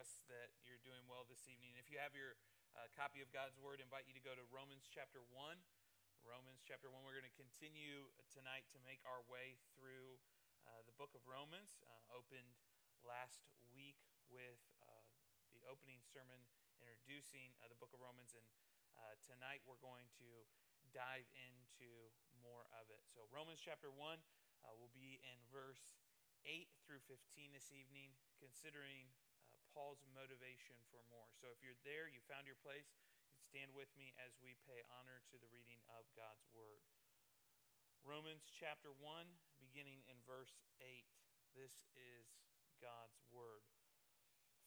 trust that you're doing well this evening. If you have your uh, copy of God's Word, I invite you to go to Romans chapter 1. Romans chapter 1. We're going to continue tonight to make our way through uh, the book of Romans. Uh, opened last week with uh, the opening sermon introducing uh, the book of Romans, and uh, tonight we're going to dive into more of it. So, Romans chapter 1 will be in verse 8 through 15 this evening, considering Paul's motivation for more. So if you're there, you found your place, you stand with me as we pay honor to the reading of God's Word. Romans chapter 1, beginning in verse 8. This is God's Word.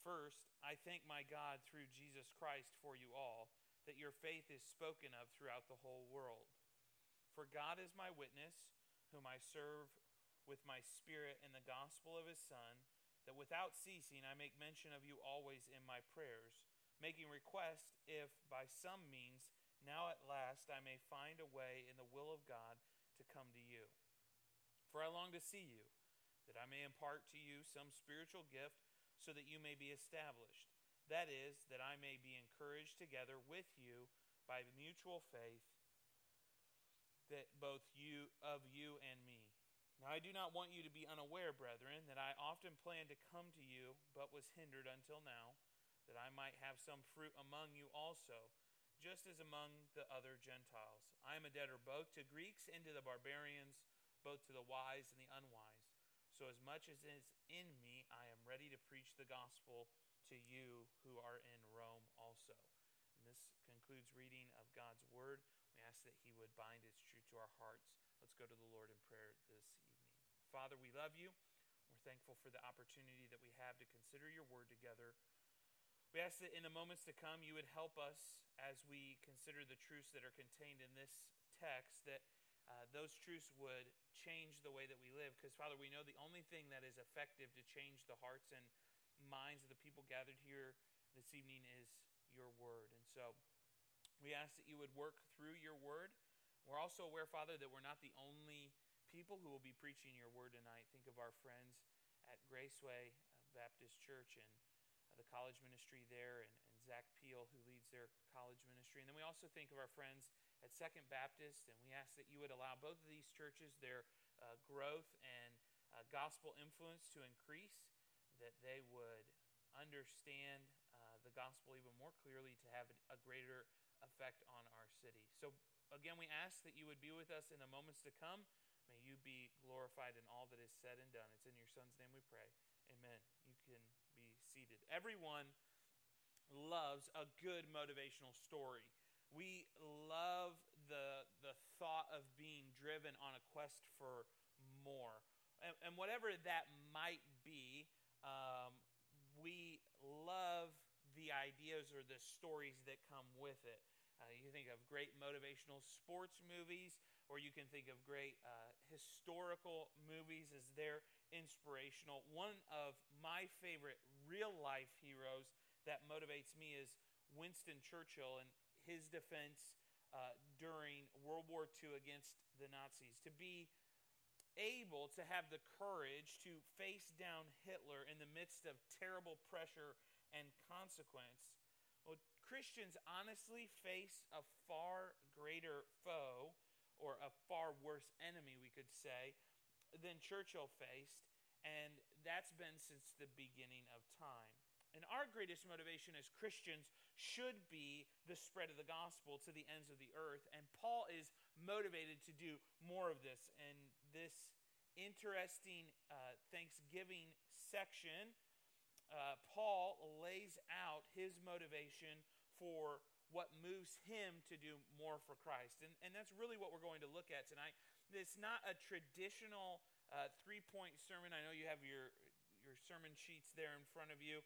First, I thank my God through Jesus Christ for you all, that your faith is spoken of throughout the whole world. For God is my witness, whom I serve with my spirit in the gospel of his Son, that without ceasing I make mention of you always in my prayers, making request if by some means now at last I may find a way in the will of God to come to you. For I long to see you, that I may impart to you some spiritual gift, so that you may be established. That is, that I may be encouraged together with you by mutual faith, that both you of you and me now I do not want you to be unaware, brethren, that I often planned to come to you, but was hindered until now, that I might have some fruit among you also, just as among the other Gentiles. I am a debtor both to Greeks and to the barbarians, both to the wise and the unwise. So as much as is in me, I am ready to preach the gospel to you who are in Rome also. And this concludes reading of God's word. We ask that he would bind its truth to our hearts. Let's go to the Lord in prayer this evening. Father, we love you. We're thankful for the opportunity that we have to consider your word together. We ask that in the moments to come, you would help us as we consider the truths that are contained in this text, that uh, those truths would change the way that we live. Because, Father, we know the only thing that is effective to change the hearts and minds of the people gathered here this evening is your word. And so we ask that you would work through your word. We're also aware, Father, that we're not the only people who will be preaching your word tonight. Think of our friends at Graceway uh, Baptist Church and uh, the college ministry there, and, and Zach Peel, who leads their college ministry. And then we also think of our friends at Second Baptist, and we ask that you would allow both of these churches their uh, growth and uh, gospel influence to increase, that they would understand uh, the gospel even more clearly to have a greater effect on our city. So, again, we ask that you would be with us in the moments to come. May you be glorified in all that is said and done. It's in your Son's name we pray. Amen. You can be seated. Everyone loves a good motivational story. We love the, the thought of being driven on a quest for more. And, and whatever that might be, um, we love the ideas or the stories that come with it. Uh, you think of great motivational sports movies or you can think of great uh, historical movies as they're inspirational. One of my favorite real life heroes that motivates me is Winston Churchill and his defense uh, during World War II against the Nazis. To be able to have the courage to face down Hitler in the midst of terrible pressure and consequence. Well, Christians honestly face a far greater foe or a far worse enemy, we could say, than Churchill faced, and that's been since the beginning of time. And our greatest motivation as Christians should be the spread of the gospel to the ends of the earth. And Paul is motivated to do more of this. And this interesting uh, Thanksgiving section, uh, Paul lays out his motivation for what moves him to do more for Christ. And, and that's really what we're going to look at tonight. It's not a traditional uh, three point sermon. I know you have your, your sermon sheets there in front of you.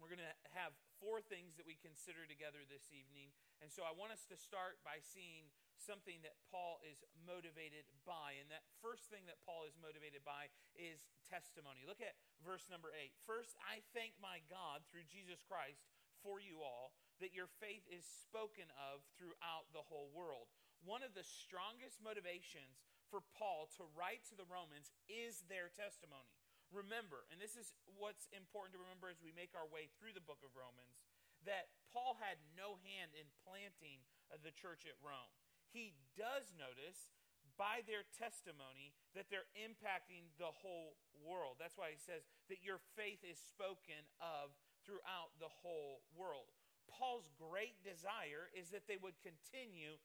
We're going to have four things that we consider together this evening. And so I want us to start by seeing something that Paul is motivated by. And that first thing that Paul is motivated by is testimony. Look at verse number eight. First, I thank my God through Jesus Christ for you all that your faith is spoken of throughout the whole world. One of the strongest motivations for Paul to write to the Romans is their testimony. Remember, and this is what's important to remember as we make our way through the book of Romans, that Paul had no hand in planting the church at Rome. He does notice by their testimony that they're impacting the whole world. That's why he says that your faith is spoken of throughout the whole world. Paul's great desire is that they would continue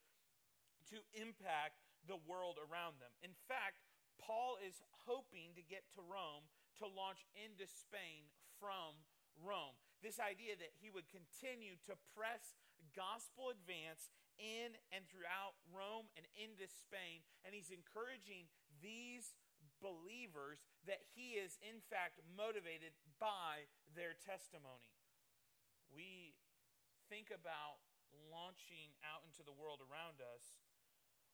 to impact the world around them. In fact, Paul is hoping to get to Rome to launch into Spain from Rome. This idea that he would continue to press gospel advance in and throughout Rome and into Spain. And he's encouraging these believers that he is, in fact, motivated by their testimony. We think about launching out into the world around us,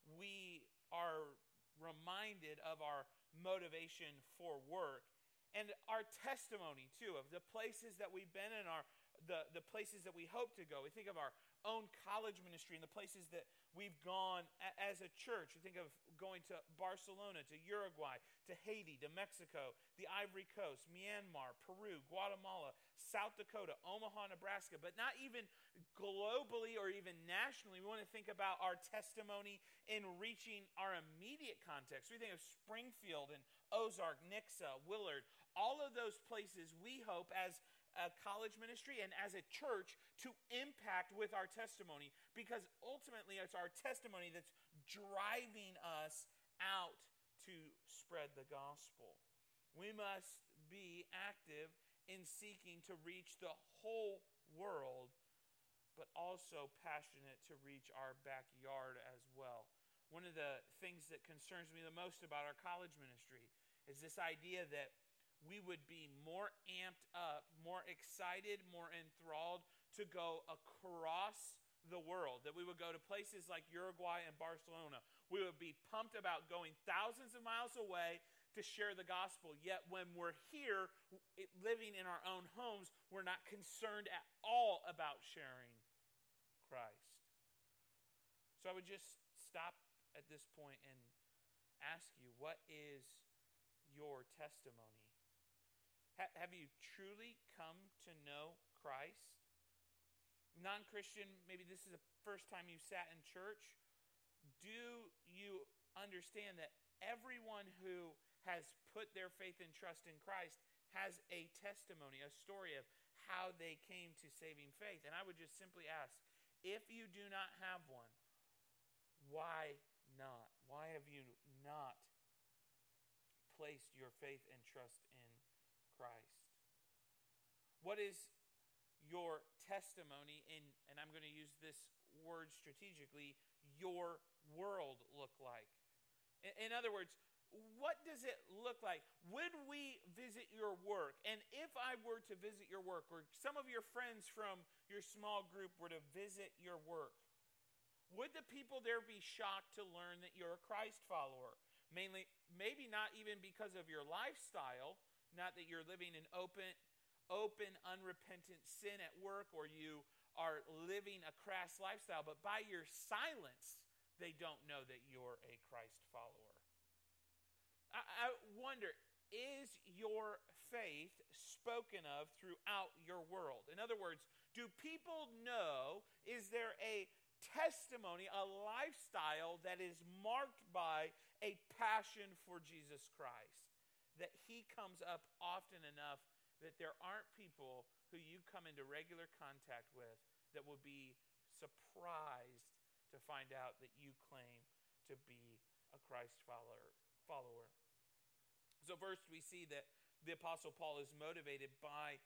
we are reminded of our motivation for work and our testimony too of the places that we've been in our the, the places that we hope to go we think of our own college ministry and the places that we've gone a, as a church. We think of going to barcelona to uruguay to haiti to mexico the ivory coast myanmar peru guatemala south dakota omaha nebraska. But not even globally or even nationally. We want to think about our testimony in reaching our immediate context. We think of springfield and ozark nixa willard all of those places we hope as a college ministry and as a church to impact with our testimony because ultimately it's our testimony that's driving us out to spread the gospel. We must be active in seeking to reach the whole world, but also passionate to reach our backyard as well. One of the things that concerns me the most about our college ministry is this idea that we would be more amped up, more excited, more enthralled to go across the world, that we would go to places like Uruguay and Barcelona. We would be pumped about going thousands of miles away to share the gospel. Yet when we're here living in our own homes, we're not concerned at all about sharing Christ. So I would just stop at this point and ask you what is your testimony? Ha- have you truly come to know Christ? Non Christian, maybe this is the first time you've sat in church. Do you understand that everyone who has put their faith and trust in Christ has a testimony, a story of how they came to saving faith? And I would just simply ask if you do not have one, why not? Why have you not placed your faith and trust Christ? What is your testimony in, and I'm going to use this word strategically, your world look like? In, in other words, what does it look like? Would we visit your work? And if I were to visit your work, or some of your friends from your small group were to visit your work, would the people there be shocked to learn that you're a Christ follower? Mainly, maybe not even because of your lifestyle, not that you're living in open, open, unrepentant sin at work or you are living a crass lifestyle, but by your silence, they don't know that you're a Christ follower. I, I wonder, is your faith spoken of throughout your world? In other words, do people know, is there a testimony, a lifestyle that is marked by a passion for Jesus Christ? That he comes up often enough that there aren't people who you come into regular contact with that will be surprised to find out that you claim to be a Christ follower. follower. So, first, we see that the Apostle Paul is motivated by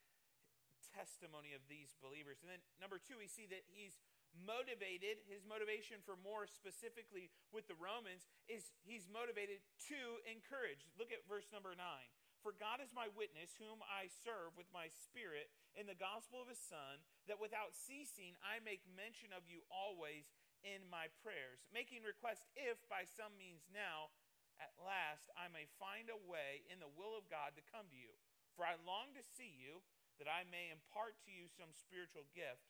testimony of these believers. And then, number two, we see that he's motivated, his motivation for more specifically with the Romans is he's motivated to encourage. Look at verse number nine. For God is my witness, whom I serve with my spirit in the gospel of his Son, that without ceasing I make mention of you always in my prayers, making request if by some means now at last I may find a way in the will of God to come to you. For I long to see you, that I may impart to you some spiritual gift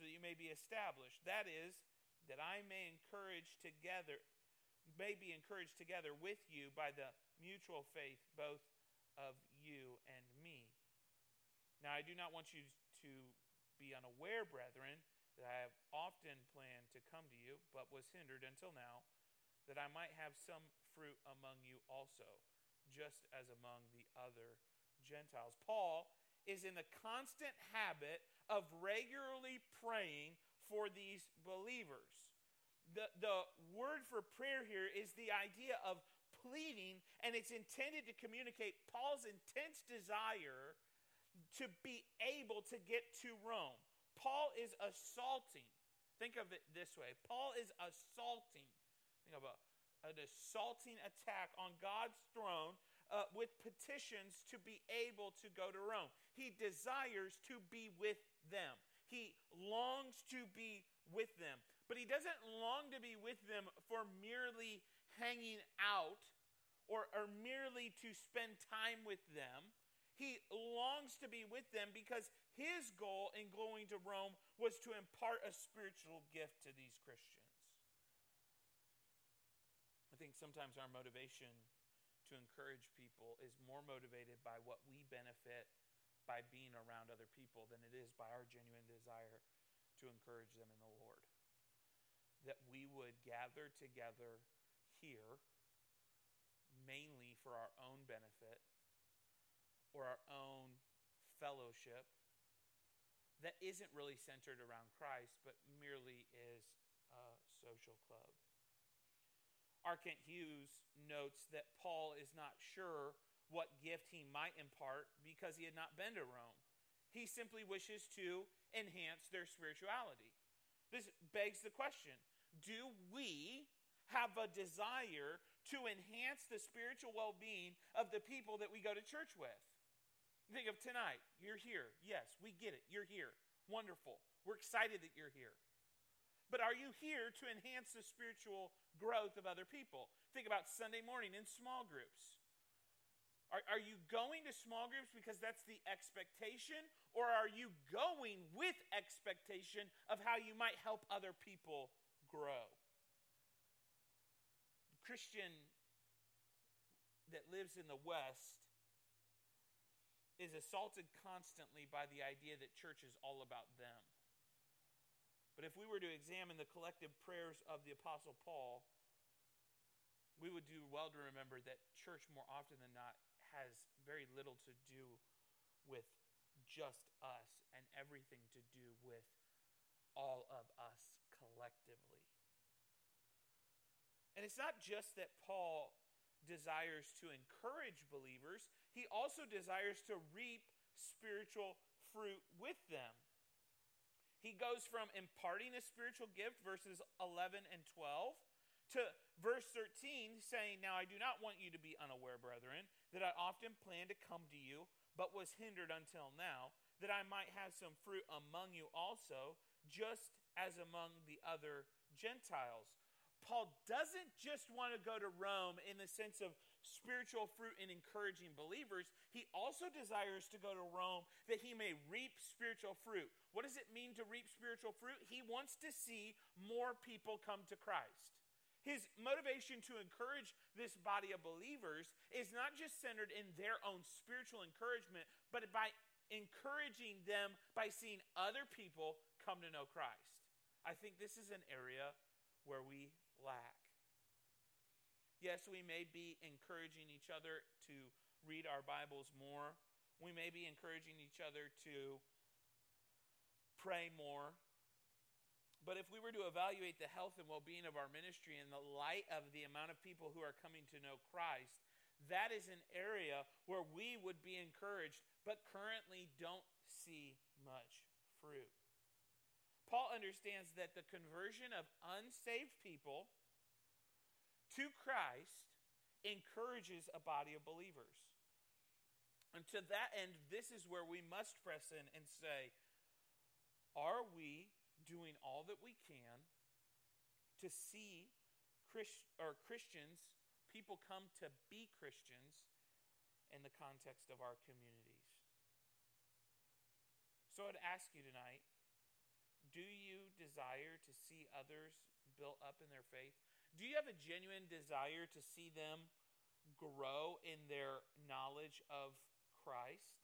so that you may be established. That is, that I may encourage together, may be encouraged together with you by the mutual faith both of you and me. Now, I do not want you to be unaware, brethren, that I have often planned to come to you, but was hindered until now, that I might have some fruit among you also, just as among the other Gentiles. Paul is in the constant habit of regularly praying for these believers. The, the word for prayer here is the idea of pleading, and it's intended to communicate Paul's intense desire to be able to get to Rome. Paul is assaulting. Think of it this way Paul is assaulting. Think of a, an assaulting attack on God's throne uh, with petitions to be able to go to Rome. He desires to be with them, he longs to be with them. But he doesn't long to be with them for merely hanging out or, or merely to spend time with them. He longs to be with them because his goal in going to Rome was to impart a spiritual gift to these Christians. I think sometimes our motivation to encourage people is more motivated by what we benefit by being around other people than it is by our genuine desire to encourage them in the Lord. That we would gather together here mainly for our own benefit or our own fellowship that isn't really centered around Christ, but merely is a social club. R. Kent Hughes notes that Paul is not sure what gift he might impart because he had not been to Rome. He simply wishes to enhance their spirituality. This begs the question do we have a desire to enhance the spiritual well being of the people that we go to church with? Think of tonight. You're here. Yes, we get it. You're here. Wonderful. We're excited that you're here. But are you here to enhance the spiritual growth of other people? Think about Sunday morning in small groups. Are, are you going to small groups because that's the expectation, or are you going with expectation of how you might help other people grow? Christian that lives in the West is assaulted constantly by the idea that church is all about them. But if we were to examine the collective prayers of the Apostle Paul, we would do well to remember that church, more often than not, has very little to do with just us and everything to do with all of us collectively. And it's not just that Paul desires to encourage believers, he also desires to reap spiritual fruit with them. He goes from imparting a spiritual gift, verses 11 and 12, to verse 13, saying, Now I do not want you to be unaware, brethren, that I often planned to come to you, but was hindered until now, that I might have some fruit among you also, just as among the other Gentiles. Paul doesn't just want to go to Rome in the sense of spiritual fruit in encouraging believers, he also desires to go to Rome that he may reap spiritual fruit. What does it mean to reap spiritual fruit? He wants to see more people come to Christ. His motivation to encourage this body of believers is not just centered in their own spiritual encouragement, but by encouraging them by seeing other people come to know Christ. I think this is an area where we lack. Yes, we may be encouraging each other to read our Bibles more. We may be encouraging each other to pray more. But if we were to evaluate the health and well being of our ministry in the light of the amount of people who are coming to know Christ, that is an area where we would be encouraged, but currently don't see much fruit. Paul understands that the conversion of unsaved people to Christ encourages a body of believers. And to that end, this is where we must press in and say, are we doing all that we can to see Christ, or Christians, people come to be Christians in the context of our communities? So I'd ask you tonight do you desire to see others built up in their faith? Do you have a genuine desire to see them grow in their knowledge of Christ,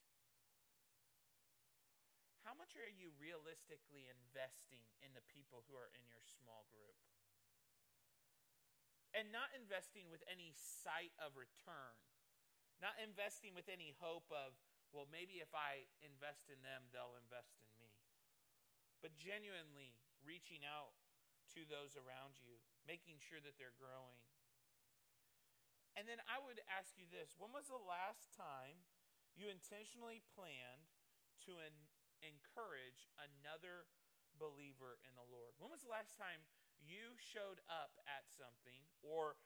how much are you realistically investing in the people who are in your small group? And not investing with any sight of return, not investing with any hope of, well, maybe if I invest in them, they'll invest in me. But genuinely reaching out to those around you, making sure that they're growing. And then I would ask you this when was the last time you intentionally planned to en- encourage another believer in the Lord? When was the last time you showed up at something or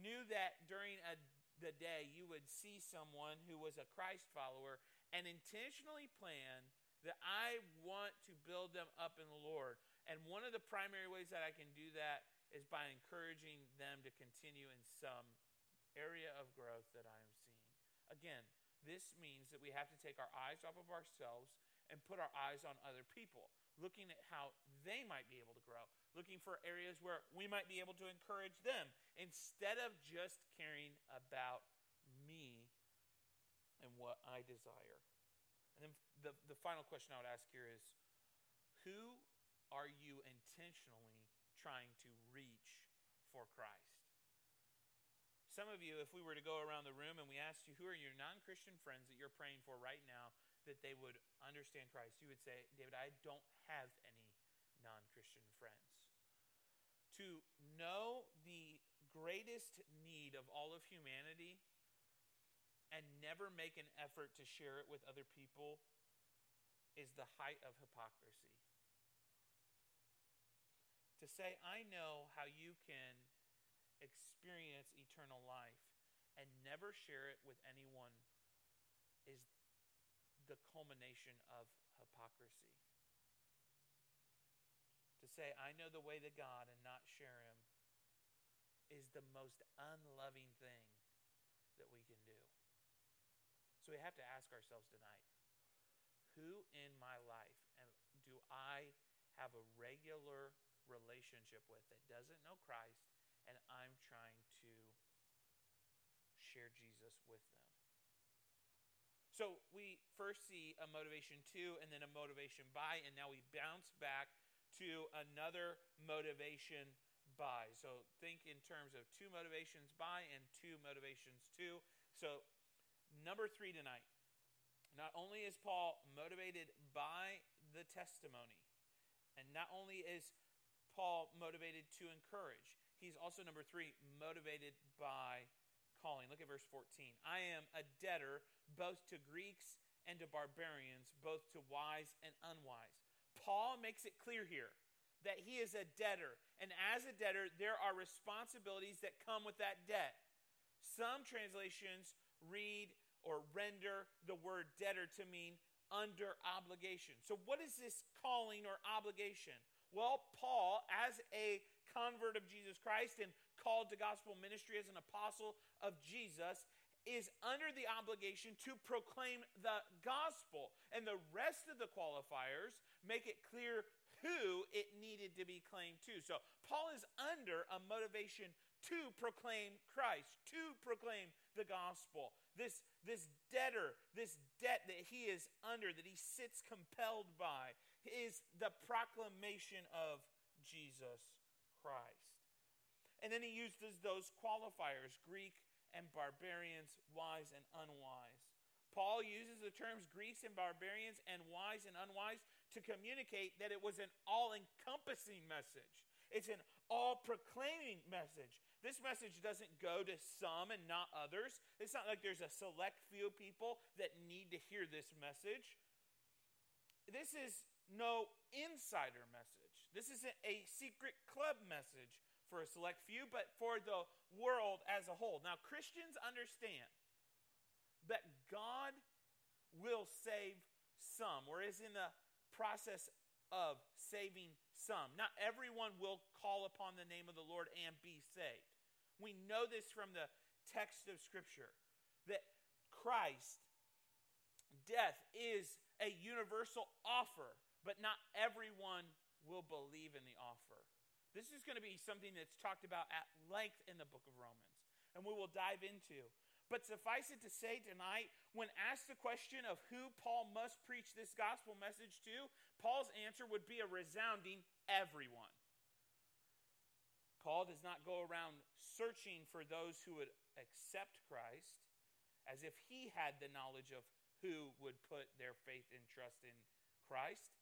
knew that during a, the day you would see someone who was a Christ follower and intentionally plan that I want to build them up in the Lord? And one of the primary ways that I can do that is by encouraging them to continue in some area of growth that I am seeing. Again, this means that we have to take our eyes off of ourselves and put our eyes on other people, looking at how they might be able to grow, looking for areas where we might be able to encourage them instead of just caring about me and what I desire. And then the, the final question I would ask here is who are you intentionally trying to reach for Christ? Some of you, if we were to go around the room and we asked you, who are your non Christian friends that you're praying for right now, that they would understand Christ, you would say, David, I don't have any non Christian friends. To know the greatest need of all of humanity and never make an effort to share it with other people is the height of hypocrisy. To say, I know how you can experience eternal life and never share it with anyone is the culmination of hypocrisy. To say, I know the way to God and not share Him is the most unloving thing that we can do. So we have to ask ourselves tonight who in my life do I have a regular relationship with that doesn't know Christ and I'm trying to share Jesus with them? So we first see a motivation to, and then a motivation by, and now we bounce back to another motivation by. So think in terms of two motivations by and two motivations to. So, number three tonight. Not only is Paul motivated by the testimony, and not only is Paul motivated to encourage, he's also, number three, motivated by calling. Look at verse 14. I am a debtor both to Greeks and to barbarians, both to wise and unwise. Paul makes it clear here that he is a debtor. And as a debtor, there are responsibilities that come with that debt. Some translations read or render the word debtor to mean under obligation. So, what is this calling or obligation? Well, Paul, as a convert of Jesus Christ and called to gospel ministry as an apostle of Jesus, is under the obligation to proclaim the gospel. And the rest of the qualifiers make it clear who it needed to be claimed to. So Paul is under a motivation to proclaim Christ, to proclaim the gospel. This, this debtor, this debt that he is under, that he sits compelled by, is the proclamation of Jesus Christ. And then he uses those qualifiers Greek and barbarians, wise and unwise. Paul uses the terms Greeks and barbarians and wise and unwise to communicate that it was an all encompassing message. It's an all proclaiming message. This message doesn't go to some and not others. It's not like there's a select few people that need to hear this message. This is no insider message. This isn't a secret club message for a select few, but for the world as a whole. Now, Christians understand that God will save some, or is in the process of saving some. Not everyone will call upon the name of the Lord and be saved. We know this from the text of Scripture that Christ, death is a universal offer, but not everyone will believe in the offer. This is going to be something that's talked about at length in the book of Romans, and we will dive into. But suffice it to say tonight, when asked the question of who Paul must preach this gospel message to, Paul's answer would be a resounding everyone. Paul does not go around searching for those who would accept Christ as if he had the knowledge of who would put their faith and trust in Christ.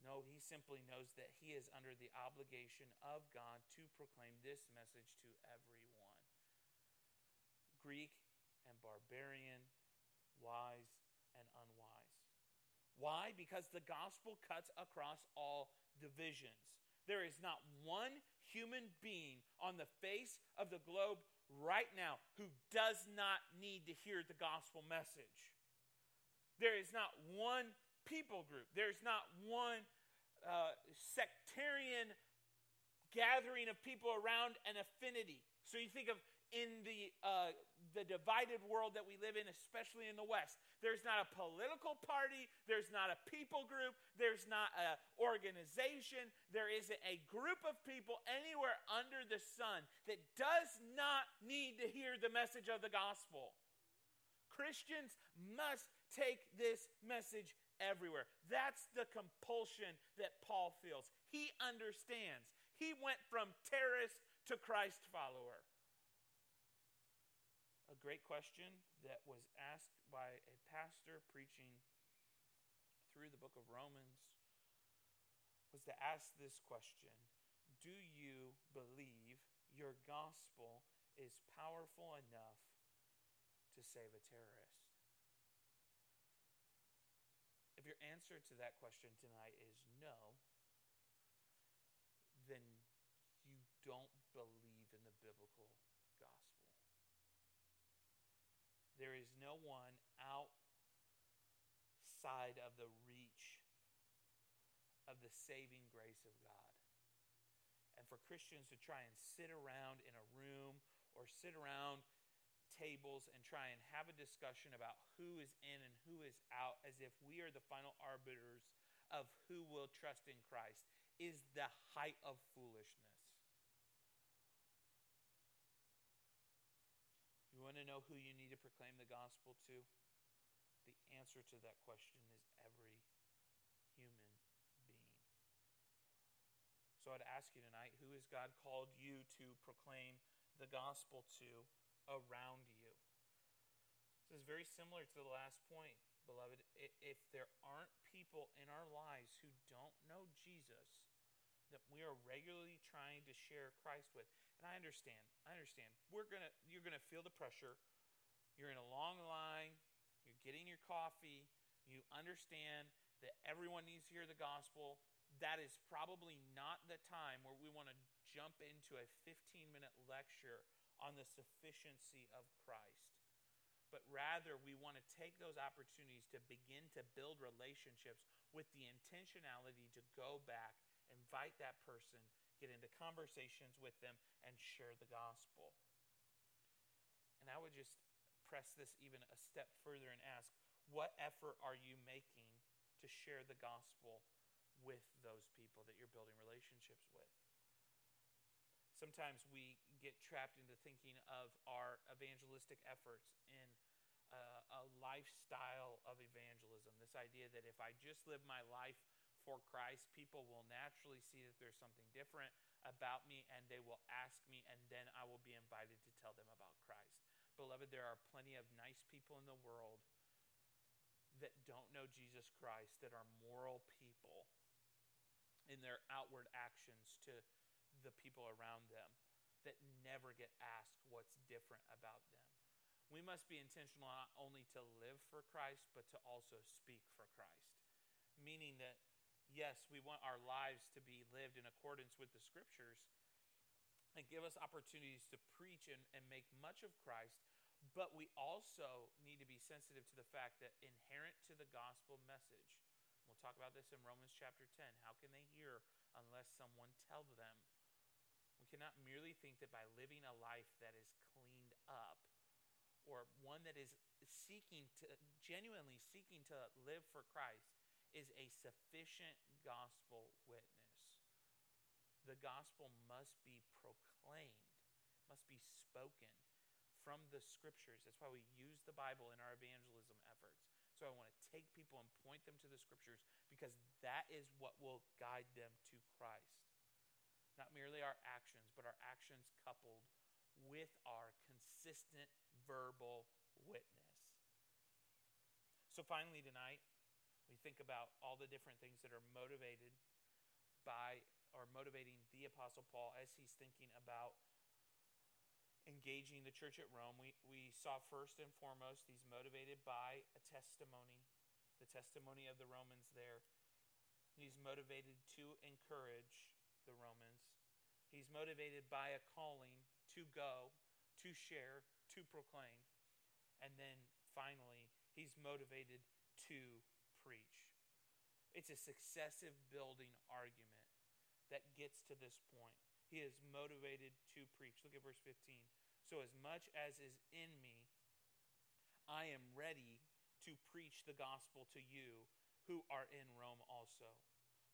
No, he simply knows that he is under the obligation of God to proclaim this message to everyone. Greek and barbarian, wise and unwise. Why? Because the gospel cuts across all divisions. There is not one human being on the face of the globe right now who does not need to hear the gospel message. There is not one people group, there's not one uh, sectarian gathering of people around an affinity. So you think of in the, uh, the divided world that we live in, especially in the West. There's not a political party, there's not a people group, there's not an organization, there isn't a group of people anywhere under the sun that does not need to hear the message of the gospel. Christians must take this message everywhere. That's the compulsion that Paul feels. He understands. He went from terrorist to Christ follower A great question that was asked by a pastor preaching through the book of Romans was to ask this question Do you believe your gospel is powerful enough to save a terrorist? If your answer to that question tonight is no, then you don't believe in the biblical gospel. there is no one outside of the reach of the saving grace of God. And for Christians to try and sit around in a room or sit around tables and try and have a discussion about who is in and who is out as if we are the final arbiters of who will trust in Christ is the height of foolishness. You want to know who you need to proclaim the gospel to? The answer to that question is every human being. So I'd ask you tonight who has God called you to proclaim the gospel to around you? This is very similar to the last point, beloved. If there aren't people in our lives who don't know Jesus, that we are regularly trying to share Christ with. And I understand. I understand. We're gonna you're gonna feel the pressure. You're in a long line, you're getting your coffee, you understand that everyone needs to hear the gospel. That is probably not the time where we want to jump into a 15 minute lecture on the sufficiency of Christ. But rather, we want to take those opportunities to begin to build relationships with the intentionality to go back invite that person, get into conversations with them, and share the gospel. And I would just press this even a step further and ask what effort are you making to share the gospel with those people that you're building relationships with? Sometimes we get trapped into thinking of our evangelistic efforts in a, a lifestyle of evangelism. This idea that if I just live my life for Christ, people will naturally see that there's something different about me and they will ask me, and then I will be invited to tell them about Christ. Beloved, there are plenty of nice people in the world that don't know Jesus Christ, that are moral people in their outward actions to the people around them, that never get asked what's different about them. We must be intentional not only to live for Christ, but to also speak for Christ. Meaning that yes, we want our lives to be lived in accordance with the scriptures and give us opportunities to preach and, and make much of Christ, but we also need to be sensitive to the fact that inherent to the gospel message, we'll talk about this in Romans chapter 10. How can they hear unless someone tell them? We cannot merely think that by living a life that is cleaned up or one that is seeking to genuinely seeking to live for Christ is a sufficient gospel witness. The gospel must be proclaimed, must be spoken from the scriptures. That's why we use the Bible in our evangelism efforts. So I want to take people and point them to the scriptures because that is what will guide them to Christ. Not merely our actions, but our actions coupled with our consistent verbal witness. So finally, tonight, we think about all the different things that are motivated by or motivating the Apostle Paul as he's thinking about engaging the church at Rome. We, we saw first and foremost he's motivated by a testimony, the testimony of the Romans there. He's motivated to encourage the Romans. He's motivated by a calling to go, to share, to proclaim. And then finally, he's motivated to preach. It's a successive building argument that gets to this point. He is motivated to preach. Look at verse 15. So, as much as is in me, I am ready to preach the gospel to you who are in Rome also.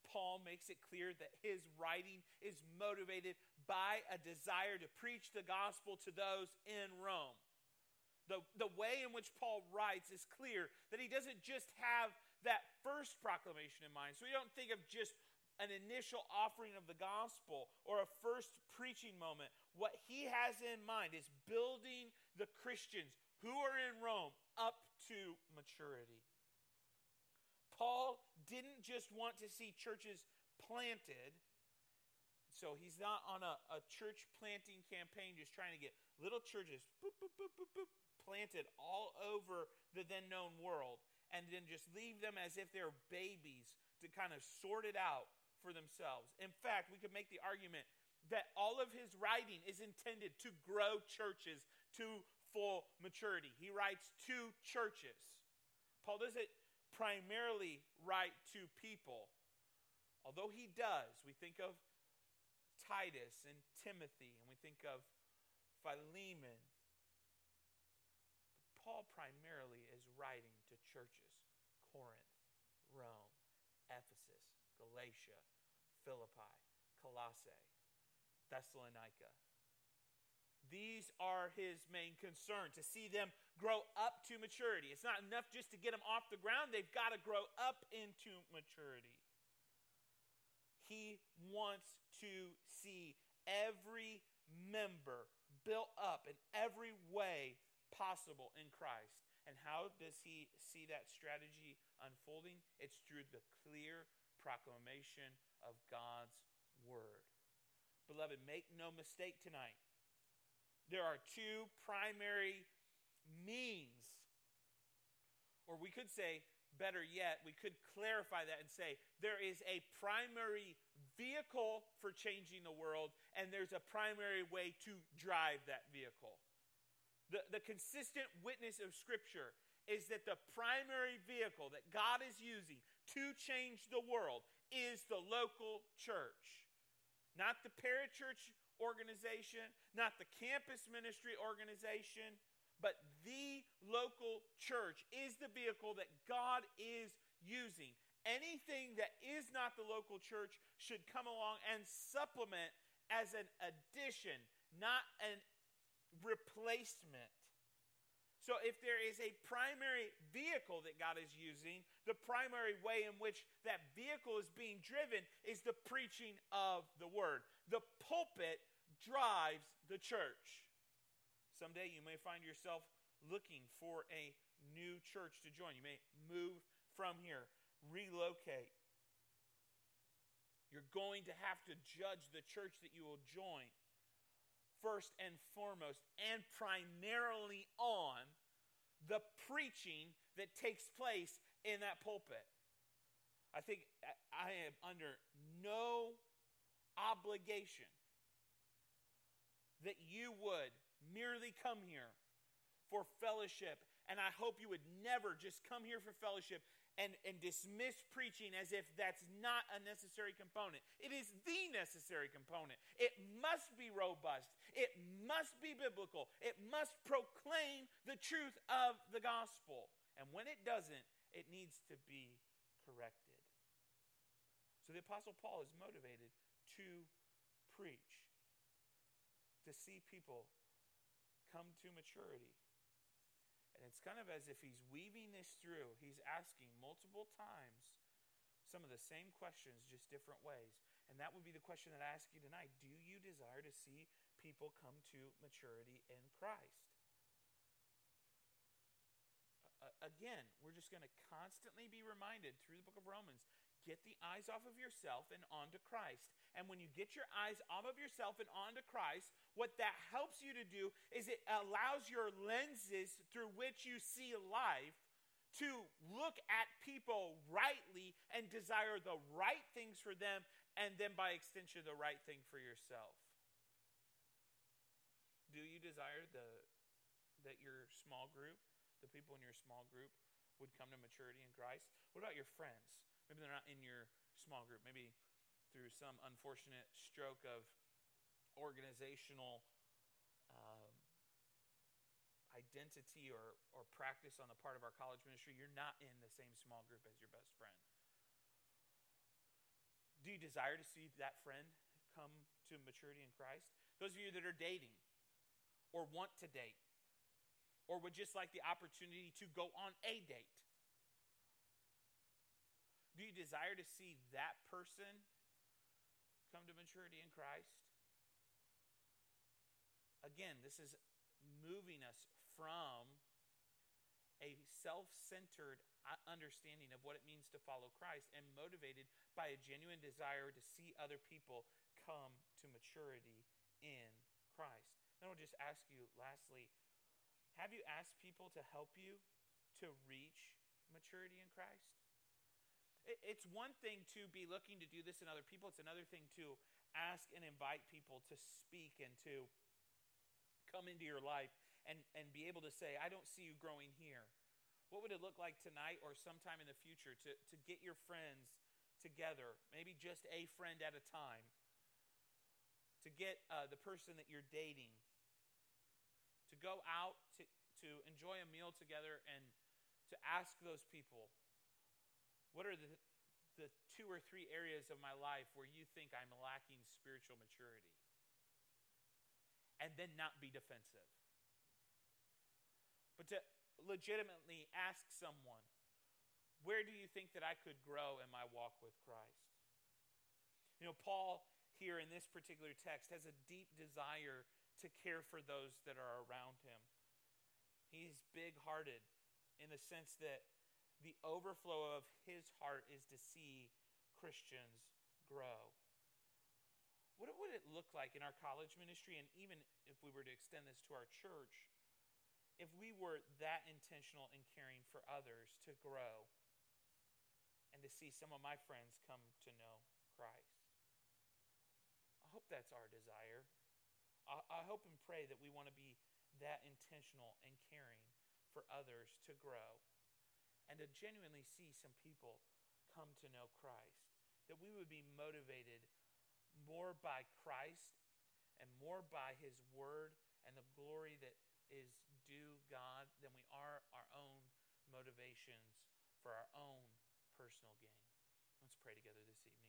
Paul makes it clear that his writing is motivated by a desire to preach the gospel to those in Rome. The, the way in which Paul writes is clear that he doesn't just have that first proclamation in mind. So we don't think of just an initial offering of the gospel or a first preaching moment. What he has in mind is building the Christians who are in Rome up to maturity. Paul didn't just want to see churches planted. So he's not on a, a church planting campaign just trying to get little churches boop, boop, boop, planted all over the then known world and then just leave them as if they're babies to kind of sort it out for themselves. In fact, we could make the argument that all of his writing is intended to grow churches to full maturity. He writes to churches. Paul doesn't primarily write to people. Although he does, we think of Titus and Timothy, and we think of Philemon. But Paul primarily is writing to churches Corinth, Galatia, Philippi, Colossae, Thessalonica. These are his main concern to see them grow up to maturity. It's not enough just to get them off the ground, they've got to grow up into maturity. He wants to see every member built up in every way possible in Christ. And how does he see that strategy unfolding? It's through the clear proclamation of God's word. Beloved, make no mistake tonight there are two primary means, or we could say, better yet, we could clarify that and say there is a primary vehicle for changing the world, and there's a primary way to drive that vehicle. The, the consistent witness of Scripture is that the primary vehicle that God is using to change the world is the local church. Not the parachurch organization, not the campus ministry organization, but the local church is the vehicle that God is using. Anything that is not the local church should come along and supplement as an addition, not an replacement. So, if there is a primary vehicle that God is using, the primary way in which that vehicle is being driven is the preaching of the word. The pulpit drives the church. Someday you may find yourself looking for a new church to join. You may move from here, relocate. You're going to have to judge the church that you will join first and foremost and primarily on the preaching that takes place in that pulpit. I think I am under no obligation that you would merely come here for fellowship. And I hope you would never just come here for fellowship and, and dismiss preaching as if that's not a necessary component. It is the necessary component. It must be robust, it must be biblical, it must proclaim the truth of the gospel. And when it doesn't, it needs to be corrected. So the Apostle Paul is motivated to preach, to see people come to maturity. And it's kind of as if he's weaving this through. He's asking multiple times some of the same questions, just different ways. And that would be the question that I ask you tonight Do you desire to see people come to maturity in Christ? Again, we're just going to constantly be reminded through the book of Romans get the eyes off of yourself and onto Christ. And when you get your eyes off of yourself and onto Christ, what that helps you to do is it allows your lenses through which you see life to look at people rightly and desire the right things for them, and then by extension, the right thing for yourself. Do you desire the, that your small group, the people in your small group, would come to maturity in Christ? What about your friends? Maybe they're not in your small group. Maybe through some unfortunate stroke of organizational um, identity or, or practice on the part of our college ministry, you're not in the same small group as your best friend. Do you desire to see that friend come to maturity in Christ? Those of you that are dating or want to date or would just like the opportunity to go on a date. Do you desire to see that person come to maturity in Christ? Again, this is moving us from a self centered uh, understanding of what it means to follow Christ and motivated by a genuine desire to see other people come to maturity in Christ. And I'll just ask you, lastly, have you asked people to help you to reach maturity in Christ? It's one thing to be looking to do this in other people, it's another thing to ask and invite people to speak and to come into your life and, and be able to say, I don't see you growing here. What would it look like tonight or sometime in the future to, to get your friends together, maybe just a friend at a time, to get uh, the person that you're dating, to go out to, to enjoy a meal together and to ask those people, what are the, the two or three areas of my life where you think I'm lacking spiritual maturity? And then not be defensive. But to legitimately ask someone, where do you think that I could grow in my walk with Christ? You know, Paul here in this particular text has a deep desire to care for those that are around him. He's big hearted in the sense that the overflow of his heart is to see Christians grow. What would it look like in our college ministry, and even if we were to extend this to our church, if we were that intentional in caring for others to grow and to see some of my friends come to know Christ? I hope that's our desire. I, I hope and pray that we want to be that intentional and caring for others to grow and to genuinely see some people come to know Christ. That we would be motivated more by Christ and more by His Word and the glory that is due God than we are our own motivations for our own personal gain. Let's pray together this evening.